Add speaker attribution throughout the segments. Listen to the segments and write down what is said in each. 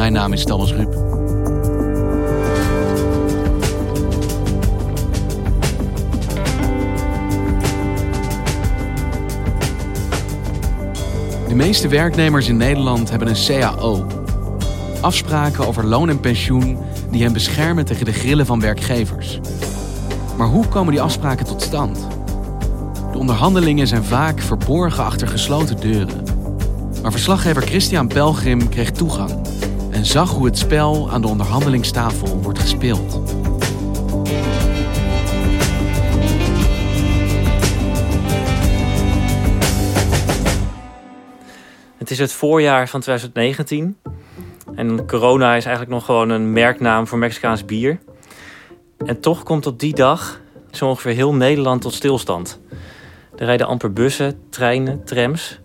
Speaker 1: Mijn naam is Thomas Ruip. De meeste werknemers in Nederland hebben een CAO. Afspraken over loon en pensioen die hen beschermen tegen de grillen van werkgevers. Maar hoe komen die afspraken tot stand? De onderhandelingen zijn vaak verborgen achter gesloten deuren. Maar verslaggever Christian Pelgrim kreeg toegang en zag hoe het spel aan de onderhandelingstafel wordt gespeeld.
Speaker 2: Het is het voorjaar van 2019. En corona is eigenlijk nog gewoon een merknaam voor Mexicaans bier. En toch komt op die dag zo ongeveer heel Nederland tot stilstand. Er rijden amper bussen, treinen, trams.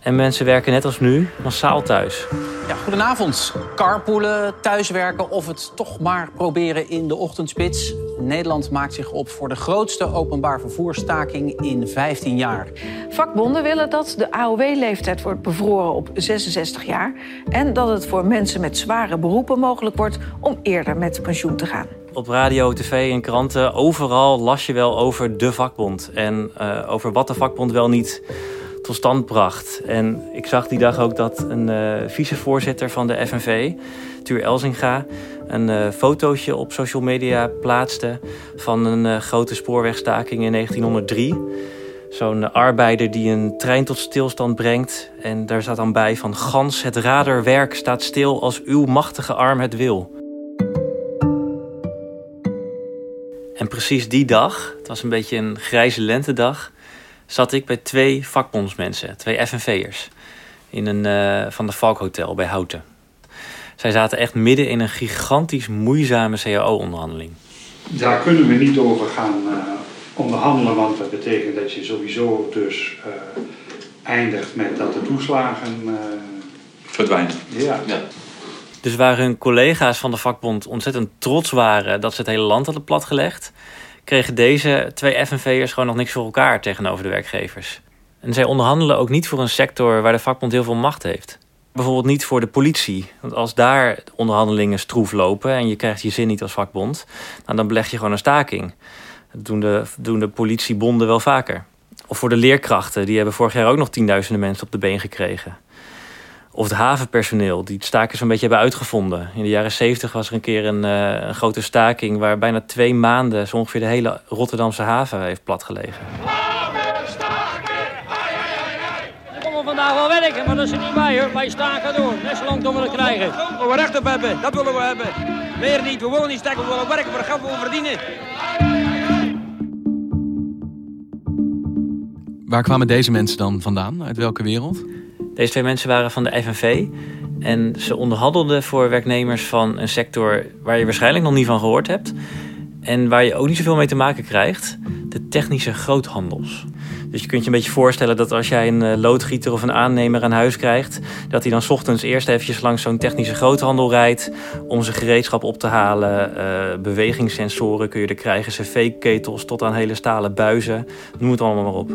Speaker 2: En mensen werken net als nu massaal thuis.
Speaker 3: Ja, goedenavond. Carpoolen, thuiswerken of het toch maar proberen in de ochtendspits. Nederland maakt zich op voor de grootste openbaar vervoerstaking in 15 jaar.
Speaker 4: Vakbonden willen dat de AOW-leeftijd wordt bevroren op 66 jaar... en dat het voor mensen met zware beroepen mogelijk wordt om eerder met pensioen te gaan.
Speaker 2: Op radio, tv en kranten, overal las je wel over de vakbond. En uh, over wat de vakbond wel niet tot stand bracht. En ik zag die dag ook dat een uh, vicevoorzitter van de FNV, Tuur Elzinga, een uh, fotootje op social media plaatste van een uh, grote spoorwegstaking in 1903. Zo'n arbeider die een trein tot stilstand brengt. En daar staat dan bij van... Gans het raderwerk staat stil als uw machtige arm het wil. En precies die dag, het was een beetje een grijze lentedag zat ik bij twee vakbondsmensen, twee FNV'ers. In een uh, van de Valkhotel bij Houten. Zij zaten echt midden in een gigantisch moeizame CAO-onderhandeling.
Speaker 5: Daar kunnen we niet over gaan uh, onderhandelen, want dat betekent dat je sowieso dus uh, eindigt met dat de toeslagen
Speaker 6: verdwijnen.
Speaker 5: Ja.
Speaker 6: ja.
Speaker 2: Dus waar hun collega's van de vakbond ontzettend trots waren dat ze het hele land hadden platgelegd, kregen deze twee FNV'ers gewoon nog niks voor elkaar tegenover de werkgevers. En zij onderhandelen ook niet voor een sector waar de vakbond heel veel macht heeft. Bijvoorbeeld niet voor de politie. Want als daar onderhandelingen stroef lopen en je krijgt je zin niet als vakbond, nou dan beleg je gewoon een staking. Dat doen de, doen de politiebonden wel vaker. Of voor de leerkrachten, die hebben vorig jaar ook nog tienduizenden mensen op de been gekregen. Of het havenpersoneel, die het staken zo'n beetje hebben uitgevonden. In de jaren zeventig was er een keer een, uh, een, grote staking... waar bijna twee maanden zo ongeveer de hele Rotterdamse haven heeft platgelegen.
Speaker 7: We komen vandaag wel werken, maar dat is er niet bij hoor. Wij staken door, net zo lang we het krijgen. We we recht op hebben, dat willen we hebben. Meer niet, we willen niet staken, we willen werken voor het geld we verdienen.
Speaker 1: Waar kwamen deze mensen dan vandaan? Uit welke wereld?
Speaker 2: Deze twee mensen waren van de FNV. En ze onderhandelden voor werknemers van een sector waar je waarschijnlijk nog niet van gehoord hebt. En waar je ook niet zoveel mee te maken krijgt. De technische groothandels. Dus je kunt je een beetje voorstellen dat als jij een loodgieter of een aannemer aan huis krijgt, dat hij dan ochtends eerst eventjes langs zo'n technische groothandel rijdt om zijn gereedschap op te halen. Uh, bewegingssensoren kun je er krijgen, cv-ketels tot aan hele stalen buizen. Noem het allemaal maar op.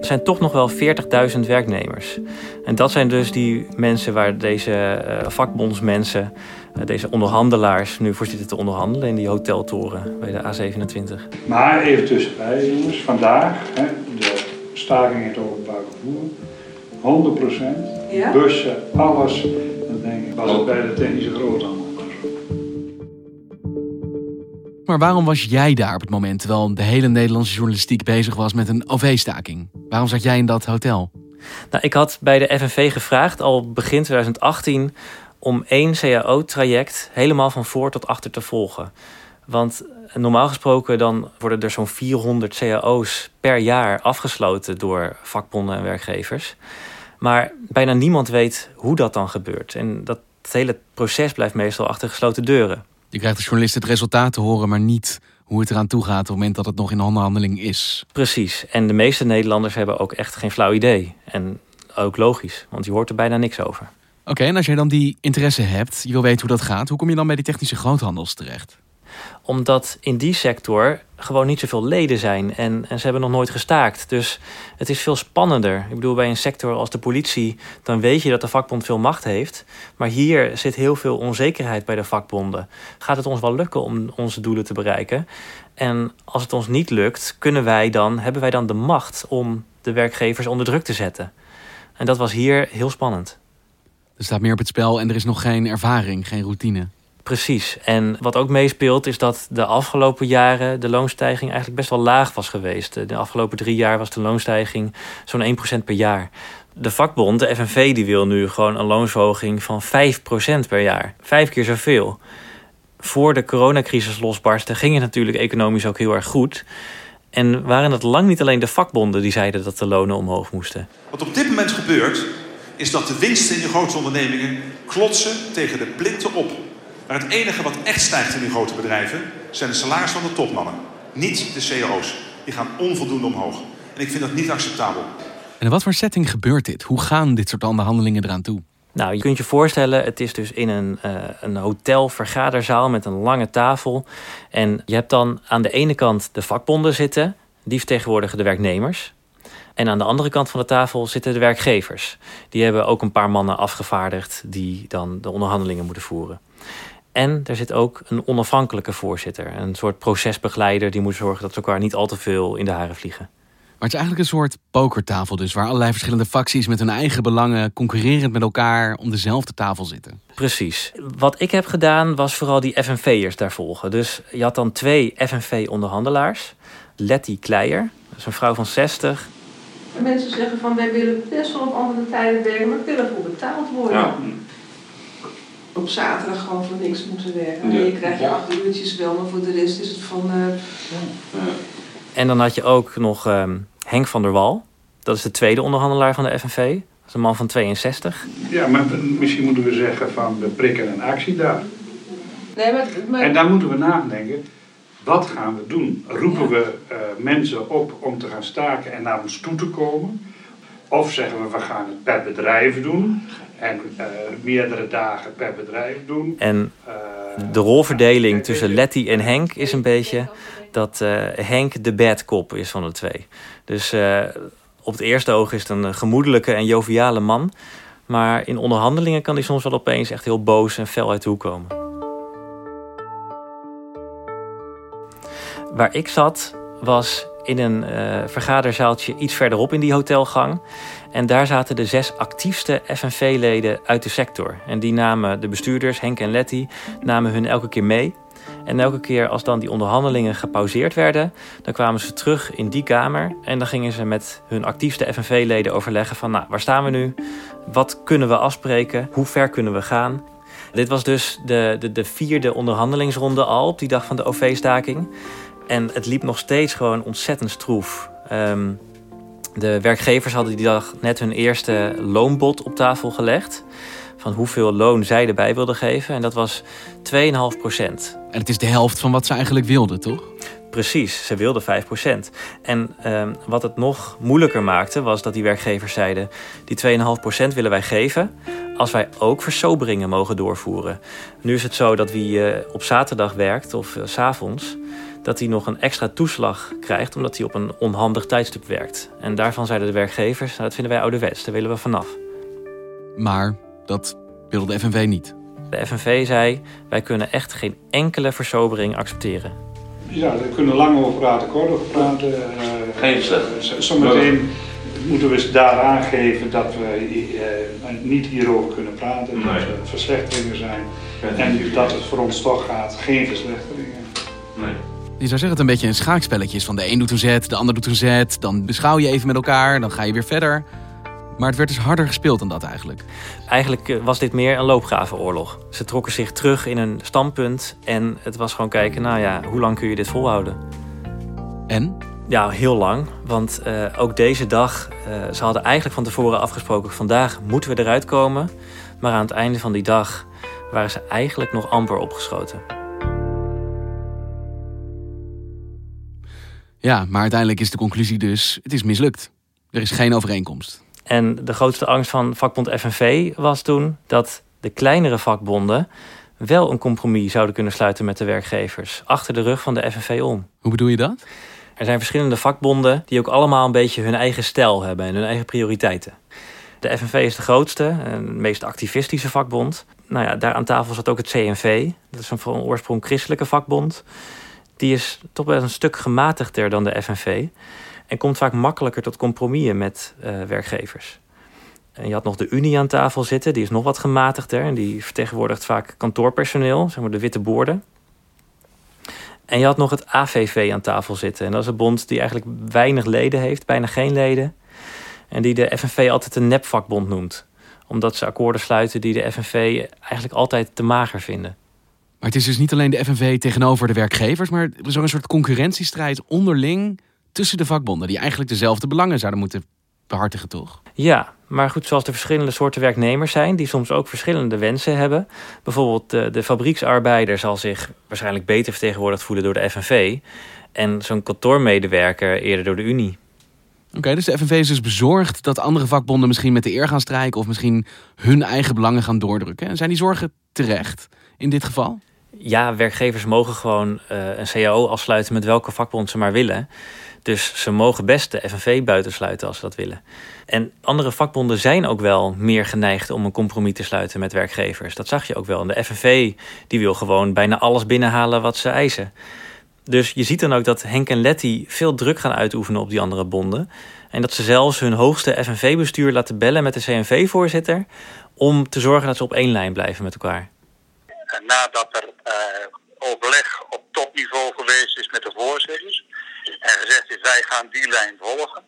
Speaker 2: Er zijn toch nog wel 40.000 werknemers. En dat zijn dus die mensen waar deze uh, vakbondsmensen, deze onderhandelaars, nu voor zitten te onderhandelen in die hoteltoren bij de A27.
Speaker 5: Maar even tussenbij, jongens, vandaag, hè, de staking in het openbaar vervoer, 100%, ja? bussen, alles. Dan denk ik, was het bij de technische groothandel.
Speaker 1: Maar waarom was jij daar op het moment terwijl de hele Nederlandse journalistiek bezig was met een OV-staking? Waarom zat jij in dat hotel?
Speaker 2: Nou, ik had bij de FNV gevraagd al begin 2018 om één CAO-traject helemaal van voor tot achter te volgen. Want normaal gesproken dan worden er zo'n 400 cao's per jaar afgesloten door vakbonden en werkgevers. Maar bijna niemand weet hoe dat dan gebeurt. En dat hele proces blijft meestal achter gesloten deuren.
Speaker 1: Je krijgt als journalist het resultaat te horen, maar niet hoe het eraan toe gaat op het moment dat het nog in onderhandeling is.
Speaker 2: Precies. En de meeste Nederlanders hebben ook echt geen flauw idee. En ook logisch, want je hoort er bijna niks over.
Speaker 1: Oké, en als jij dan die interesse hebt, je wil weten hoe dat gaat, hoe kom je dan bij die technische groothandels terecht?
Speaker 2: Omdat in die sector gewoon niet zoveel leden zijn en, en ze hebben nog nooit gestaakt. Dus het is veel spannender. Ik bedoel, bij een sector als de politie, dan weet je dat de vakbond veel macht heeft. Maar hier zit heel veel onzekerheid bij de vakbonden. Gaat het ons wel lukken om onze doelen te bereiken? En als het ons niet lukt, kunnen wij dan, hebben wij dan de macht om de werkgevers onder druk te zetten? En dat was hier heel spannend.
Speaker 1: Er staat meer op het spel en er is nog geen ervaring, geen routine.
Speaker 2: Precies. En wat ook meespeelt is dat de afgelopen jaren de loonstijging eigenlijk best wel laag was geweest. De afgelopen drie jaar was de loonstijging zo'n 1% per jaar. De vakbond, de FNV, die wil nu gewoon een loonsverhoging van 5% per jaar. Vijf keer zoveel. Voor de coronacrisis losbarstte ging het natuurlijk economisch ook heel erg goed. En waren het lang niet alleen de vakbonden die zeiden dat de lonen omhoog moesten.
Speaker 6: Wat op dit moment gebeurt, is dat de winsten in de grote ondernemingen klotsen tegen de plinten op. Maar het enige wat echt stijgt in die grote bedrijven zijn de salarissen van de topmannen. Niet de CEO's. Die gaan onvoldoende omhoog. En ik vind dat niet acceptabel.
Speaker 1: En in wat voor setting gebeurt dit? Hoe gaan dit soort onderhandelingen eraan toe?
Speaker 2: Nou, je kunt je voorstellen, het is dus in een, uh, een hotel vergaderzaal met een lange tafel. En je hebt dan aan de ene kant de vakbonden zitten, die vertegenwoordigen de werknemers. En aan de andere kant van de tafel zitten de werkgevers. Die hebben ook een paar mannen afgevaardigd die dan de onderhandelingen moeten voeren. En er zit ook een onafhankelijke voorzitter, een soort procesbegeleider die moet zorgen dat ze elkaar niet al te veel in de haren vliegen.
Speaker 1: Maar het is eigenlijk een soort pokertafel dus, waar allerlei verschillende facties met hun eigen belangen concurrerend met elkaar om dezelfde tafel zitten.
Speaker 2: Precies. Wat ik heb gedaan was vooral die FNV'ers daar volgen. Dus je had dan twee FNV-onderhandelaars. Letty Kleijer, dat is een vrouw van 60.
Speaker 8: En mensen zeggen van wij willen best wel op andere tijden werken, maar willen voor betaald worden. Ja op zaterdag gewoon voor niks moeten werken. Ja. Je krijgt je acht uurtjes wel, maar voor de rest is het van... Uh... Ja.
Speaker 2: En dan had je ook nog um, Henk van der Wal. Dat is de tweede onderhandelaar van de FNV. Dat is een man van 62.
Speaker 5: Ja, maar misschien moeten we zeggen van we prikken een actie daar.
Speaker 8: Nee, maar, maar...
Speaker 5: En dan moeten we nadenken, wat gaan we doen? Roepen we uh, mensen op om te gaan staken en naar ons toe te komen? Of zeggen we, we gaan het per bedrijf doen en uh, meerdere dagen per bedrijf doen.
Speaker 2: En uh, de rolverdeling tussen Letty en Henk is een beetje dat uh, Henk de bad cop is van de twee. Dus op het eerste oog is het een gemoedelijke en joviale man. Maar in onderhandelingen kan hij soms wel opeens echt heel boos en fel uit de hoek komen. Waar ik zat was in een uh, vergaderzaaltje iets verderop in die hotelgang. En daar zaten de zes actiefste FNV-leden uit de sector. En die namen de bestuurders, Henk en Letty, namen hun elke keer mee. En elke keer als dan die onderhandelingen gepauzeerd werden, dan kwamen ze terug in die kamer. En dan gingen ze met hun actiefste FNV-leden overleggen van, nou, waar staan we nu? Wat kunnen we afspreken? Hoe ver kunnen we gaan? Dit was dus de, de, de vierde onderhandelingsronde al op die dag van de OV-staking. En het liep nog steeds gewoon ontzettend stroef. Um, de werkgevers hadden die dag net hun eerste loonbod op tafel gelegd. Van hoeveel loon zij erbij wilden geven. En dat was 2,5 procent.
Speaker 1: En het is de helft van wat ze eigenlijk wilden, toch?
Speaker 2: Precies, ze wilden 5 procent. En um, wat het nog moeilijker maakte, was dat die werkgevers zeiden: die 2,5 procent willen wij geven. Als wij ook versoberingen mogen doorvoeren. Nu is het zo dat wie uh, op zaterdag werkt of uh, s s'avonds dat hij nog een extra toeslag krijgt omdat hij op een onhandig tijdstip werkt. En daarvan zeiden de werkgevers, nou, dat vinden wij ouderwets, daar willen we vanaf.
Speaker 1: Maar dat wilde de FNV niet.
Speaker 2: De FNV zei, wij kunnen echt geen enkele versobering accepteren.
Speaker 5: Ja, daar kunnen lang over praten, kort over praten. Uh,
Speaker 9: geen slecht.
Speaker 5: Zometeen moeten we daar aangeven dat we uh, niet hierover kunnen praten, nee. dat er verslechteringen zijn. En dat het voor ons toch gaat, geen verslechteringen.
Speaker 9: Nee.
Speaker 1: Je zou zeggen het een beetje een schaakspelletje is. Van de een doet een zet, de ander doet een zet. Dan beschouw je even met elkaar, dan ga je weer verder. Maar het werd dus harder gespeeld dan dat eigenlijk.
Speaker 2: Eigenlijk eh, was dit meer een loopgravenoorlog. Ze trokken zich terug in een standpunt. En het was gewoon kijken, nou ja, hoe lang kun je dit volhouden?
Speaker 1: En?
Speaker 2: Ja, heel lang. Want uh, ook deze dag, uh, ze hadden eigenlijk van tevoren afgesproken... vandaag moeten we eruit komen. Maar aan het einde van die dag waren ze eigenlijk nog amper opgeschoten.
Speaker 1: Ja, maar uiteindelijk is de conclusie dus, het is mislukt. Er is geen overeenkomst.
Speaker 2: En de grootste angst van vakbond FNV was toen dat de kleinere vakbonden wel een compromis zouden kunnen sluiten met de werkgevers. Achter de rug van de FNV om.
Speaker 1: Hoe bedoel je dat?
Speaker 2: Er zijn verschillende vakbonden die ook allemaal een beetje hun eigen stijl hebben en hun eigen prioriteiten. De FNV is de grootste en meest activistische vakbond. Nou ja, daar aan tafel zat ook het CNV. Dat is een van oorsprong christelijke vakbond. Die is toch wel een stuk gematigder dan de FNV. En komt vaak makkelijker tot compromissen met uh, werkgevers. En je had nog de Unie aan tafel zitten, die is nog wat gematigder. En die vertegenwoordigt vaak kantoorpersoneel, zeg maar de witte boorden. En je had nog het AVV aan tafel zitten. En dat is een bond die eigenlijk weinig leden heeft, bijna geen leden. En die de FNV altijd een nepvakbond noemt. Omdat ze akkoorden sluiten die de FNV eigenlijk altijd te mager vinden.
Speaker 1: Maar het is dus niet alleen de FNV tegenover de werkgevers, maar zo'n soort concurrentiestrijd onderling tussen de vakbonden, die eigenlijk dezelfde belangen zouden moeten behartigen, toch?
Speaker 2: Ja, maar goed, zoals er verschillende soorten werknemers zijn, die soms ook verschillende wensen hebben. Bijvoorbeeld de, de fabrieksarbeider zal zich waarschijnlijk beter vertegenwoordigd voelen door de FNV. En zo'n kantoormedewerker eerder door de Unie.
Speaker 1: Oké, dus de FNV is dus bezorgd dat andere vakbonden misschien met de eer gaan strijken of misschien hun eigen belangen gaan doordrukken. En zijn die zorgen terecht in dit geval?
Speaker 2: Ja, werkgevers mogen gewoon uh, een CAO afsluiten met welke vakbond ze maar willen. Dus ze mogen best de FNV buitensluiten als ze dat willen. En andere vakbonden zijn ook wel meer geneigd om een compromis te sluiten met werkgevers. Dat zag je ook wel. En de FNV die wil gewoon bijna alles binnenhalen wat ze eisen. Dus je ziet dan ook dat Henk en Letty veel druk gaan uitoefenen op die andere bonden. En dat ze zelfs hun hoogste FNV-bestuur laten bellen met de CNV-voorzitter... om te zorgen dat ze op één lijn blijven met elkaar.
Speaker 9: Nadat er uh, overleg op topniveau geweest is met de voorzitters... en gezegd is wij gaan die lijn volgen...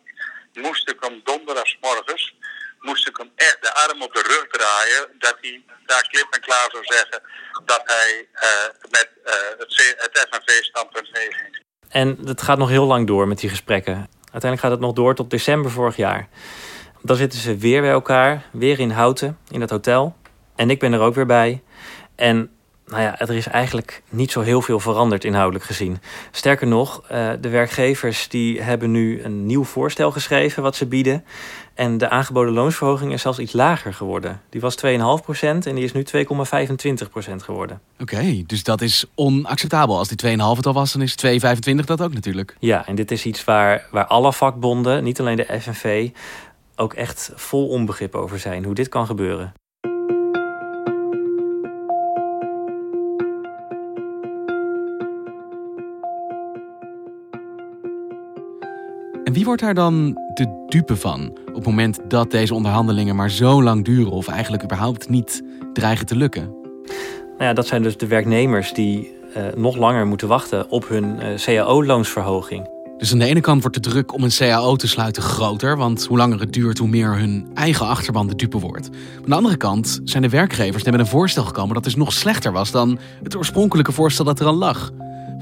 Speaker 9: moest ik hem donderdagsmorgens moest ik hem echt de arm op de rug draaien... dat hij daar klip en klaar zou zeggen dat hij uh, met uh, het, het FNV-standpunt meeging.
Speaker 2: En het gaat nog heel lang door met die gesprekken. Uiteindelijk gaat het nog door tot december vorig jaar. Dan zitten ze weer bij elkaar, weer in Houten, in het hotel. En ik ben er ook weer bij. En nou ja, er is eigenlijk niet zo heel veel veranderd inhoudelijk gezien. Sterker nog, de werkgevers die hebben nu een nieuw voorstel geschreven wat ze bieden. En de aangeboden loonsverhoging is zelfs iets lager geworden. Die was 2,5% en die is nu 2,25% geworden.
Speaker 1: Oké, dus dat is onacceptabel. Als die 2,5 het al was, dan is 2,25 dat ook natuurlijk.
Speaker 2: Ja, en dit is iets waar, waar alle vakbonden, niet alleen de FNV... ook echt vol onbegrip over zijn, hoe dit kan gebeuren.
Speaker 1: En wie wordt daar dan de dupe van op het moment dat deze onderhandelingen maar zo lang duren of eigenlijk überhaupt niet dreigen te lukken?
Speaker 2: Nou ja, dat zijn dus de werknemers die uh, nog langer moeten wachten op hun uh, CAO-loonsverhoging.
Speaker 1: Dus aan de ene kant wordt de druk om een CAO te sluiten groter, want hoe langer het duurt, hoe meer hun eigen achterban de dupe wordt. Aan de andere kant zijn de werkgevers met een voorstel gekomen dat dus nog slechter was dan het oorspronkelijke voorstel dat er al lag.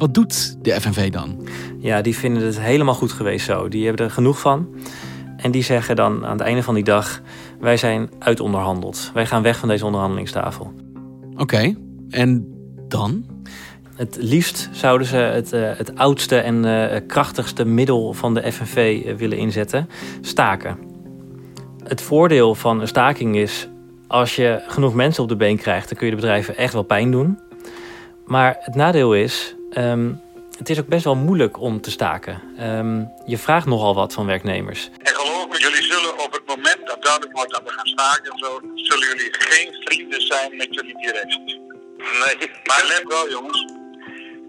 Speaker 1: Wat doet de FNV dan?
Speaker 2: Ja, die vinden het helemaal goed geweest zo. Die hebben er genoeg van. En die zeggen dan aan het einde van die dag: wij zijn uitonderhandeld. Wij gaan weg van deze onderhandelingstafel.
Speaker 1: Oké, okay. en dan?
Speaker 2: Het liefst zouden ze het, uh, het oudste en uh, krachtigste middel van de FNV uh, willen inzetten: staken. Het voordeel van een staking is: als je genoeg mensen op de been krijgt, dan kun je de bedrijven echt wel pijn doen. Maar het nadeel is Um, het is ook best wel moeilijk om te staken. Um, je vraagt nogal wat van werknemers.
Speaker 9: En geloof me, jullie zullen op het moment dat duidelijk wordt dat we gaan staken zo, zullen jullie geen vrienden zijn met jullie directies. Nee. Maar let wel jongens,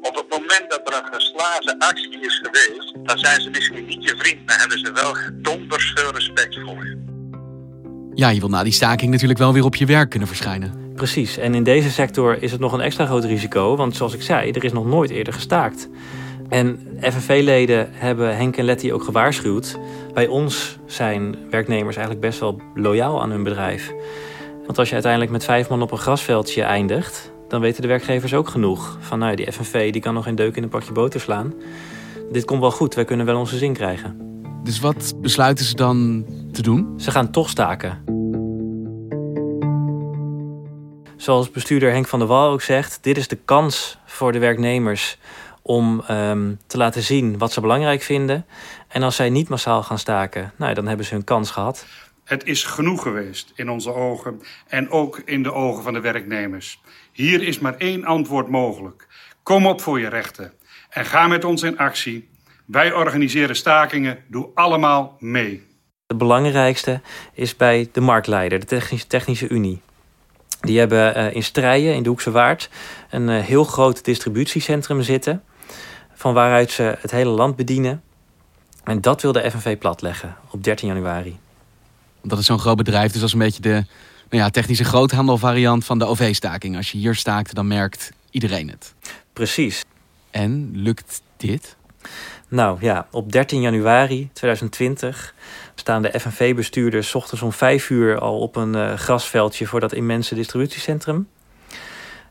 Speaker 9: op het moment dat er een geslagen actie is geweest, dan zijn ze misschien niet je vriend, maar hebben ze wel donders veel respect voor je.
Speaker 1: Ja, je wil na die staking natuurlijk wel weer op je werk kunnen verschijnen.
Speaker 2: Precies, en in deze sector is het nog een extra groot risico, want zoals ik zei, er is nog nooit eerder gestaakt. En FNV-leden hebben Henk en Letty ook gewaarschuwd. Bij ons zijn werknemers eigenlijk best wel loyaal aan hun bedrijf. Want als je uiteindelijk met vijf man op een grasveldje eindigt, dan weten de werkgevers ook genoeg. Van nou, die FNV die kan nog geen deuk in een pakje boter slaan. Dit komt wel goed, wij kunnen wel onze zin krijgen.
Speaker 1: Dus wat besluiten ze dan te doen?
Speaker 2: Ze gaan toch staken. Zoals bestuurder Henk van der Wal ook zegt, dit is de kans voor de werknemers om um, te laten zien wat ze belangrijk vinden. En als zij niet massaal gaan staken, nou, dan hebben ze hun kans gehad.
Speaker 5: Het is genoeg geweest in onze ogen en ook in de ogen van de werknemers. Hier is maar één antwoord mogelijk. Kom op voor je rechten en ga met ons in actie. Wij organiseren stakingen, doe allemaal mee.
Speaker 2: De belangrijkste is bij de marktleider, de Technische, Technische Unie. Die hebben uh, in Strijen, in de Hoekse Waard, een uh, heel groot distributiecentrum zitten. Van waaruit ze het hele land bedienen. En dat wil de FNV platleggen op 13 januari.
Speaker 1: Dat is zo'n groot bedrijf, dus dat is een beetje de nou ja, technische groothandelvariant van de OV-staking. Als je hier staakt, dan merkt iedereen het.
Speaker 2: Precies.
Speaker 1: En lukt dit?
Speaker 2: Nou ja, op 13 januari 2020 staan de FNV-bestuurders ochtends om 5 uur al op een uh, grasveldje voor dat immense distributiecentrum.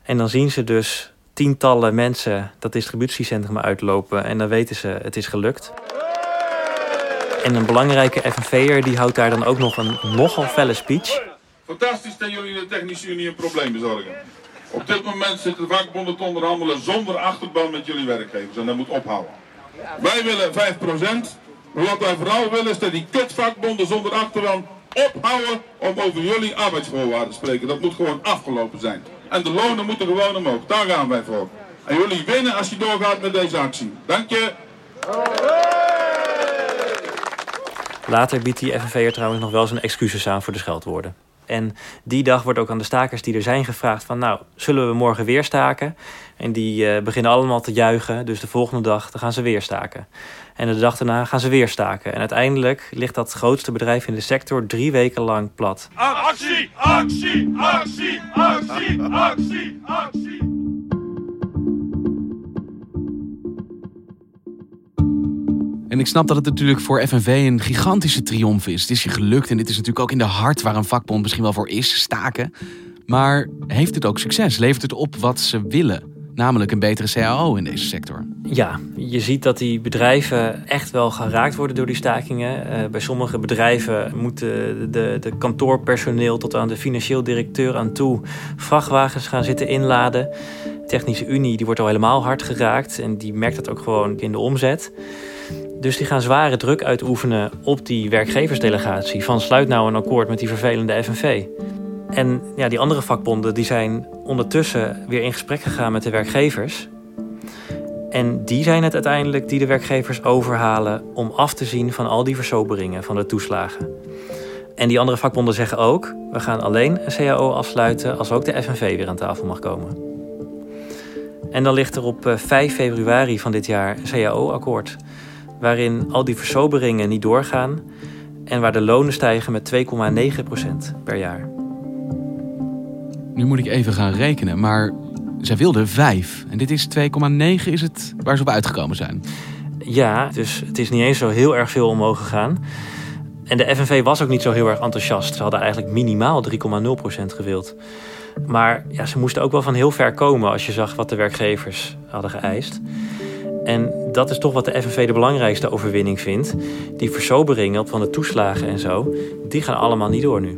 Speaker 2: En dan zien ze dus tientallen mensen dat distributiecentrum uitlopen en dan weten ze het is gelukt. En een belangrijke FNV'er die houdt daar dan ook nog een nogal felle speech.
Speaker 10: Fantastisch dat jullie de Technische Unie een probleem bezorgen. Op dit moment zitten de vakbonden te onderhandelen zonder achterban met jullie werkgevers en dat moet ophouden. Wij willen 5%, maar wat wij vooral willen is dat die kutvakbonden zonder achterban ophouden om over jullie arbeidsvoorwaarden te spreken. Dat moet gewoon afgelopen zijn. En de lonen moeten gewoon omhoog. Daar gaan wij voor. En jullie winnen als je doorgaat met deze actie. Dank je.
Speaker 2: Later biedt die FNV'er trouwens nog wel zijn excuses aan voor de scheldwoorden. En die dag wordt ook aan de stakers die er zijn gevraagd van... nou, zullen we morgen weer staken? En die uh, beginnen allemaal te juichen. Dus de volgende dag dan gaan ze weer staken. En de dag daarna gaan ze weer staken. En uiteindelijk ligt dat grootste bedrijf in de sector drie weken lang plat.
Speaker 10: Actie, actie, actie, actie, actie, actie.
Speaker 1: En ik snap dat het natuurlijk voor FNV een gigantische triomf is. Het is je gelukt en dit is natuurlijk ook in de hart waar een vakbond misschien wel voor is, staken. Maar heeft het ook succes? Levert het op wat ze willen? Namelijk een betere CAO in deze sector.
Speaker 2: Ja, je ziet dat die bedrijven echt wel geraakt worden door die stakingen. Uh, bij sommige bedrijven moeten de, de kantoorpersoneel tot aan de financieel directeur aan toe vrachtwagens gaan zitten inladen. De Technische Unie die wordt al helemaal hard geraakt en die merkt dat ook gewoon in de omzet. Dus die gaan zware druk uitoefenen op die werkgeversdelegatie. Van sluit nou een akkoord met die vervelende FNV. En ja, die andere vakbonden die zijn ondertussen weer in gesprek gegaan met de werkgevers. En die zijn het uiteindelijk die de werkgevers overhalen om af te zien van al die versoberingen van de toeslagen. En die andere vakbonden zeggen ook: we gaan alleen een CAO afsluiten als ook de FNV weer aan tafel mag komen. En dan ligt er op 5 februari van dit jaar een CAO-akkoord waarin al die versoberingen niet doorgaan en waar de lonen stijgen met 2,9% per jaar.
Speaker 1: Nu moet ik even gaan rekenen, maar zij wilden 5 en dit is 2,9 is het waar ze op uitgekomen zijn.
Speaker 2: Ja, dus het is niet eens zo heel erg veel omhoog gegaan. En de FNV was ook niet zo heel erg enthousiast. Ze hadden eigenlijk minimaal 3,0% gewild. Maar ja, ze moesten ook wel van heel ver komen als je zag wat de werkgevers hadden geëist. En dat is toch wat de FNV de belangrijkste overwinning vindt. Die versoberingen van de toeslagen en zo, die gaan allemaal niet door nu.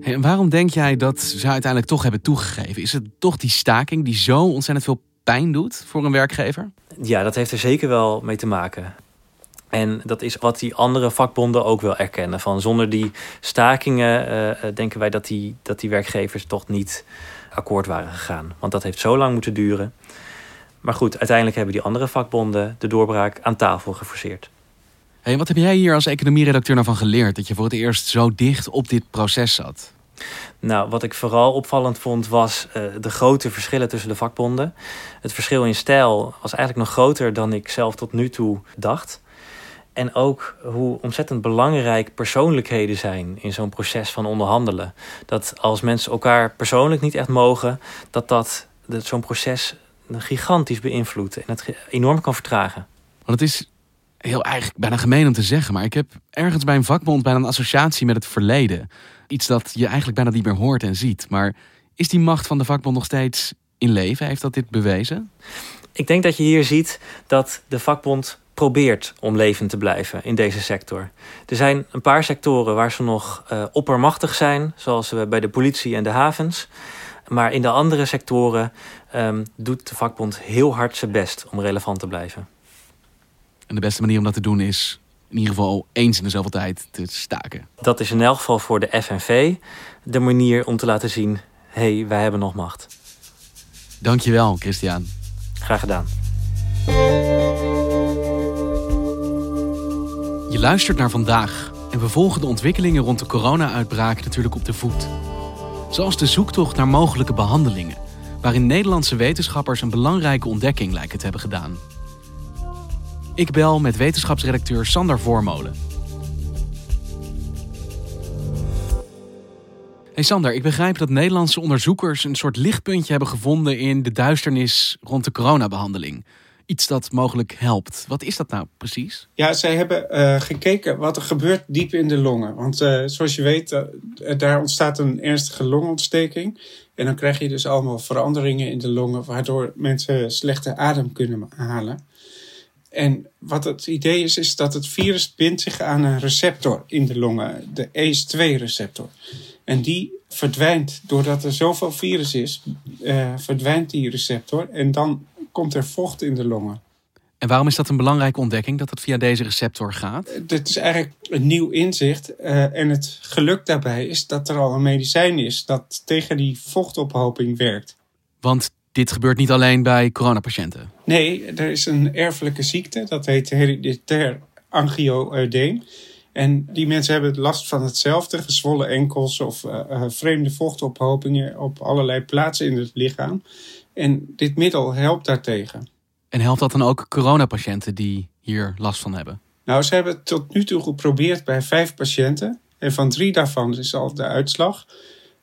Speaker 1: Hey, en waarom denk jij dat ze uiteindelijk toch hebben toegegeven? Is het toch die staking die zo ontzettend veel pijn doet voor een werkgever?
Speaker 2: Ja, dat heeft er zeker wel mee te maken. En dat is wat die andere vakbonden ook wel erkennen. Van zonder die stakingen uh, denken wij dat die, dat die werkgevers toch niet akkoord waren gegaan. Want dat heeft zo lang moeten duren. Maar goed, uiteindelijk hebben die andere vakbonden de doorbraak aan tafel geforceerd.
Speaker 1: Hey, wat heb jij hier als economieredacteur nou van geleerd? Dat je voor het eerst zo dicht op dit proces zat?
Speaker 2: Nou, wat ik vooral opvallend vond was uh, de grote verschillen tussen de vakbonden. Het verschil in stijl was eigenlijk nog groter dan ik zelf tot nu toe dacht. En ook hoe ontzettend belangrijk persoonlijkheden zijn in zo'n proces van onderhandelen. Dat als mensen elkaar persoonlijk niet echt mogen, dat dat, dat zo'n proces gigantisch beïnvloedt en het enorm kan vertragen.
Speaker 1: Want het is heel eigenlijk bijna gemeen om te zeggen, maar ik heb ergens bij een vakbond bijna een associatie met het verleden. Iets dat je eigenlijk bijna niet meer hoort en ziet. Maar is die macht van de vakbond nog steeds in leven? Heeft dat dit bewezen?
Speaker 2: Ik denk dat je hier ziet dat de vakbond probeert om levend te blijven in deze sector. Er zijn een paar sectoren waar ze nog uh, oppermachtig zijn, zoals we bij de politie en de havens. Maar in de andere sectoren um, doet de vakbond heel hard zijn best om relevant te blijven.
Speaker 1: En de beste manier om dat te doen is in ieder geval eens in dezelfde tijd te staken.
Speaker 2: Dat is in elk geval voor de FNV de manier om te laten zien: hé, hey, wij hebben nog macht.
Speaker 1: Dankjewel, Christian.
Speaker 2: Graag gedaan.
Speaker 1: Je luistert naar vandaag en we volgen de ontwikkelingen rond de corona-uitbraak natuurlijk op de voet. Zoals de zoektocht naar mogelijke behandelingen, waarin Nederlandse wetenschappers een belangrijke ontdekking lijken te hebben gedaan. Ik bel met wetenschapsredacteur Sander Voormolen. Hey Sander, ik begrijp dat Nederlandse onderzoekers een soort lichtpuntje hebben gevonden in de duisternis rond de coronabehandeling iets dat mogelijk helpt. Wat is dat nou precies?
Speaker 11: Ja, zij hebben uh, gekeken wat er gebeurt diep in de longen. Want uh, zoals je weet, uh, daar ontstaat een ernstige longontsteking. En dan krijg je dus allemaal veranderingen in de longen, waardoor mensen slechte adem kunnen halen. En wat het idee is, is dat het virus bindt zich aan een receptor in de longen, de ACE2-receptor. En die verdwijnt, doordat er zoveel virus is, verdwijnt die receptor. En dan komt er vocht in de longen.
Speaker 1: En waarom is dat een belangrijke ontdekking dat het via deze receptor gaat?
Speaker 11: Eh, dit is eigenlijk een nieuw inzicht. Uh, en het geluk daarbij is dat er al een medicijn is dat tegen die vochtophoping werkt.
Speaker 1: Want dit gebeurt niet alleen bij coronapatiënten?
Speaker 11: Nee, er is een erfelijke ziekte, dat heet hereditair angioedeem. En die mensen hebben last van hetzelfde, gezwollen enkels of uh, vreemde vochtophopingen op allerlei plaatsen in het lichaam. En dit middel helpt daartegen.
Speaker 1: En helpt dat dan ook coronapatiënten die hier last van hebben?
Speaker 11: Nou, ze hebben het tot nu toe geprobeerd bij vijf patiënten. En van drie daarvan is al de uitslag.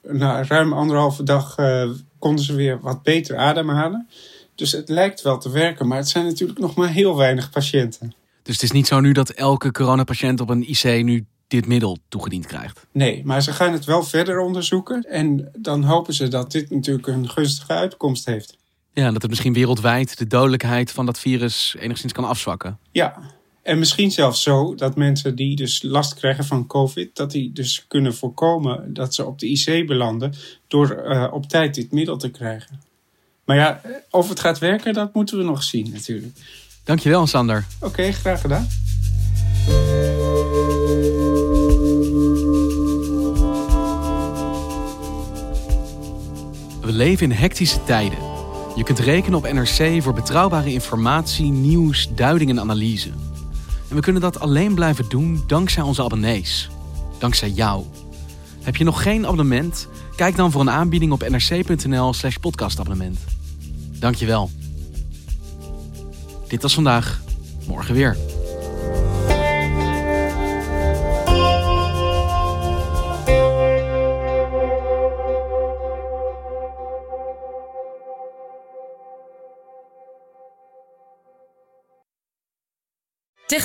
Speaker 11: Na ruim anderhalve dag uh, konden ze weer wat beter ademhalen. Dus het lijkt wel te werken, maar het zijn natuurlijk nog maar heel weinig patiënten.
Speaker 1: Dus het is niet zo nu dat elke coronapatiënt op een IC nu dit middel toegediend krijgt.
Speaker 11: Nee, maar ze gaan het wel verder onderzoeken. En dan hopen ze dat dit natuurlijk een gunstige uitkomst heeft.
Speaker 1: Ja, dat het misschien wereldwijd de dodelijkheid van dat virus enigszins kan afzwakken.
Speaker 11: Ja, en misschien zelfs zo dat mensen die dus last krijgen van COVID, dat die dus kunnen voorkomen dat ze op de IC belanden door uh, op tijd dit middel te krijgen. Maar ja, of het gaat werken, dat moeten we nog zien natuurlijk.
Speaker 1: Dankjewel, Sander.
Speaker 11: Oké, graag gedaan.
Speaker 1: We leven in hectische tijden. Je kunt rekenen op NRC voor betrouwbare informatie, nieuws, duiding en analyse. En we kunnen dat alleen blijven doen dankzij onze abonnees. Dankzij jou. Heb je nog geen abonnement? Kijk dan voor een aanbieding op nrc.nl/slash podcastabonnement. Dankjewel. Dit was vandaag. Morgen weer.